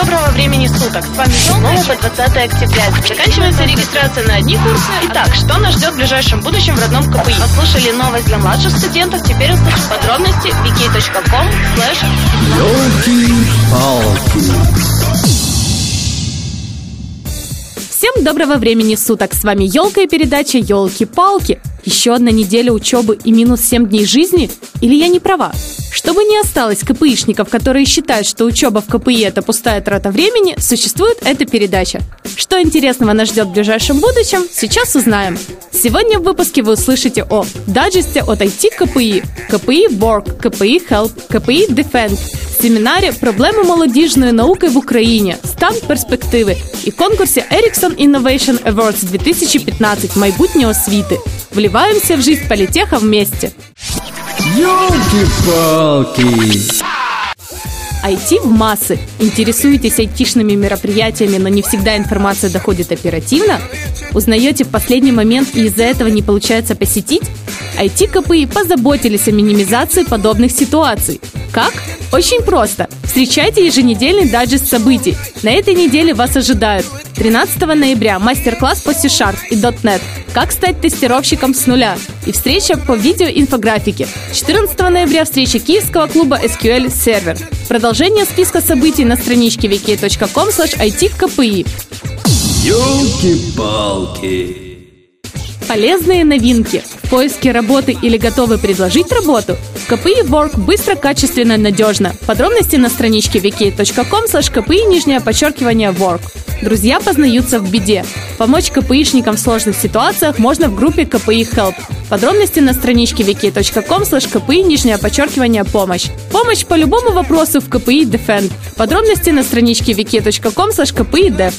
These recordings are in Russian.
доброго времени суток. С вами снова по 20 октября. Заканчивается регистрация на одни курсы. Итак, что нас ждет в ближайшем будущем в родном КПИ? Послушали новость для младших студентов, теперь услышим подробности wiki.com slash Всем доброго времени суток! С вами Елка и передача Елки-палки. Еще одна неделя учебы и минус 7 дней жизни? Или я не права? Чтобы не осталось КПИшников, которые считают, что учеба в КПИ это пустая трата времени, существует эта передача. Что интересного нас ждет в ближайшем будущем, сейчас узнаем. Сегодня в выпуске вы услышите о даджесте от IT КПИ, КПИ Work, КПИ Help, КПИ Defend, семинаре «Проблеми молодіжної науки в Україні. Стан перспективи» і конкурсі Ericsson Innovation Awards 2015 «Майбутнє освіти». Вливаемся в жизнь политеха вместе. Елки-палки! IT в массы. Интересуетесь айтишными мероприятиями, но не всегда информация доходит оперативно? Узнаете в последний момент и из-за этого не получается посетить? IT-КПИ позаботились о минимизации подобных ситуаций. Как? Очень просто. Встречайте еженедельный даджест событий. На этой неделе вас ожидают 13 ноября мастер-класс по C-Sharp и .NET «Как стать тестировщиком с нуля» и встреча по видеоинфографике. 14 ноября встреча Киевского клуба SQL Server. Продолжение списка событий на страничке wiki.com itkpi. Елки-палки! Полезные новинки. В поиске работы или готовы предложить работу? КПИ Work быстро, качественно, надежно. Подробности на страничке wiki.com kpi нижнее подчеркивание work. Друзья познаются в беде. Помочь КПИшникам в сложных ситуациях можно в группе КПИ Help. Подробности на страничке wiki.com kpi нижнее подчеркивание помощь. Помощь по любому вопросу в КПИ Defend. Подробности на страничке wiki.com kpi dev.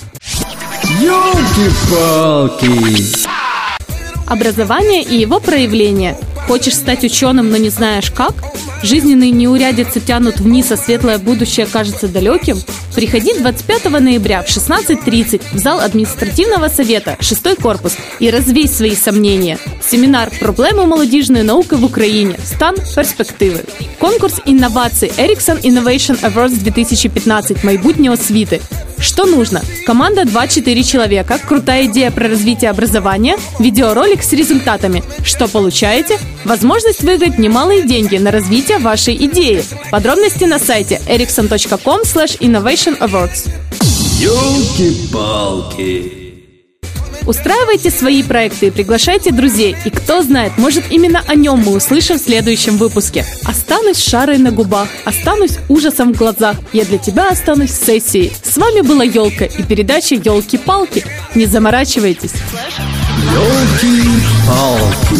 Елки-палки! Образование и его проявление. Хочешь стать ученым, но не знаешь как? Жизненные неурядицы тянут вниз, а светлое будущее кажется далеким? Приходи 25 ноября в 16.30 в зал административного совета, 6 корпус, и развей свои сомнения. Семинар «Проблеми молодіжної науки в Україні. Стан перспективи». Конкурс инноваций Ericsson Innovation Awards 2015 «Майбутнє освіти». Что нужно? Команда 2-4 человека, крутая идея про развитие образования, видеоролик с результатами. Что получаете? Возможность выиграть немалые деньги на развитие вашей идеи. Подробности на сайте ericsson.com innovation awards. Елки-палки! Устраивайте свои проекты и приглашайте друзей. И кто знает, может именно о нем мы услышим в следующем выпуске. Останусь шарой на губах, останусь ужасом в глазах. Я для тебя останусь сессией. С вами была Елка и передача Елки-палки. Не заморачивайтесь. Елки-палки!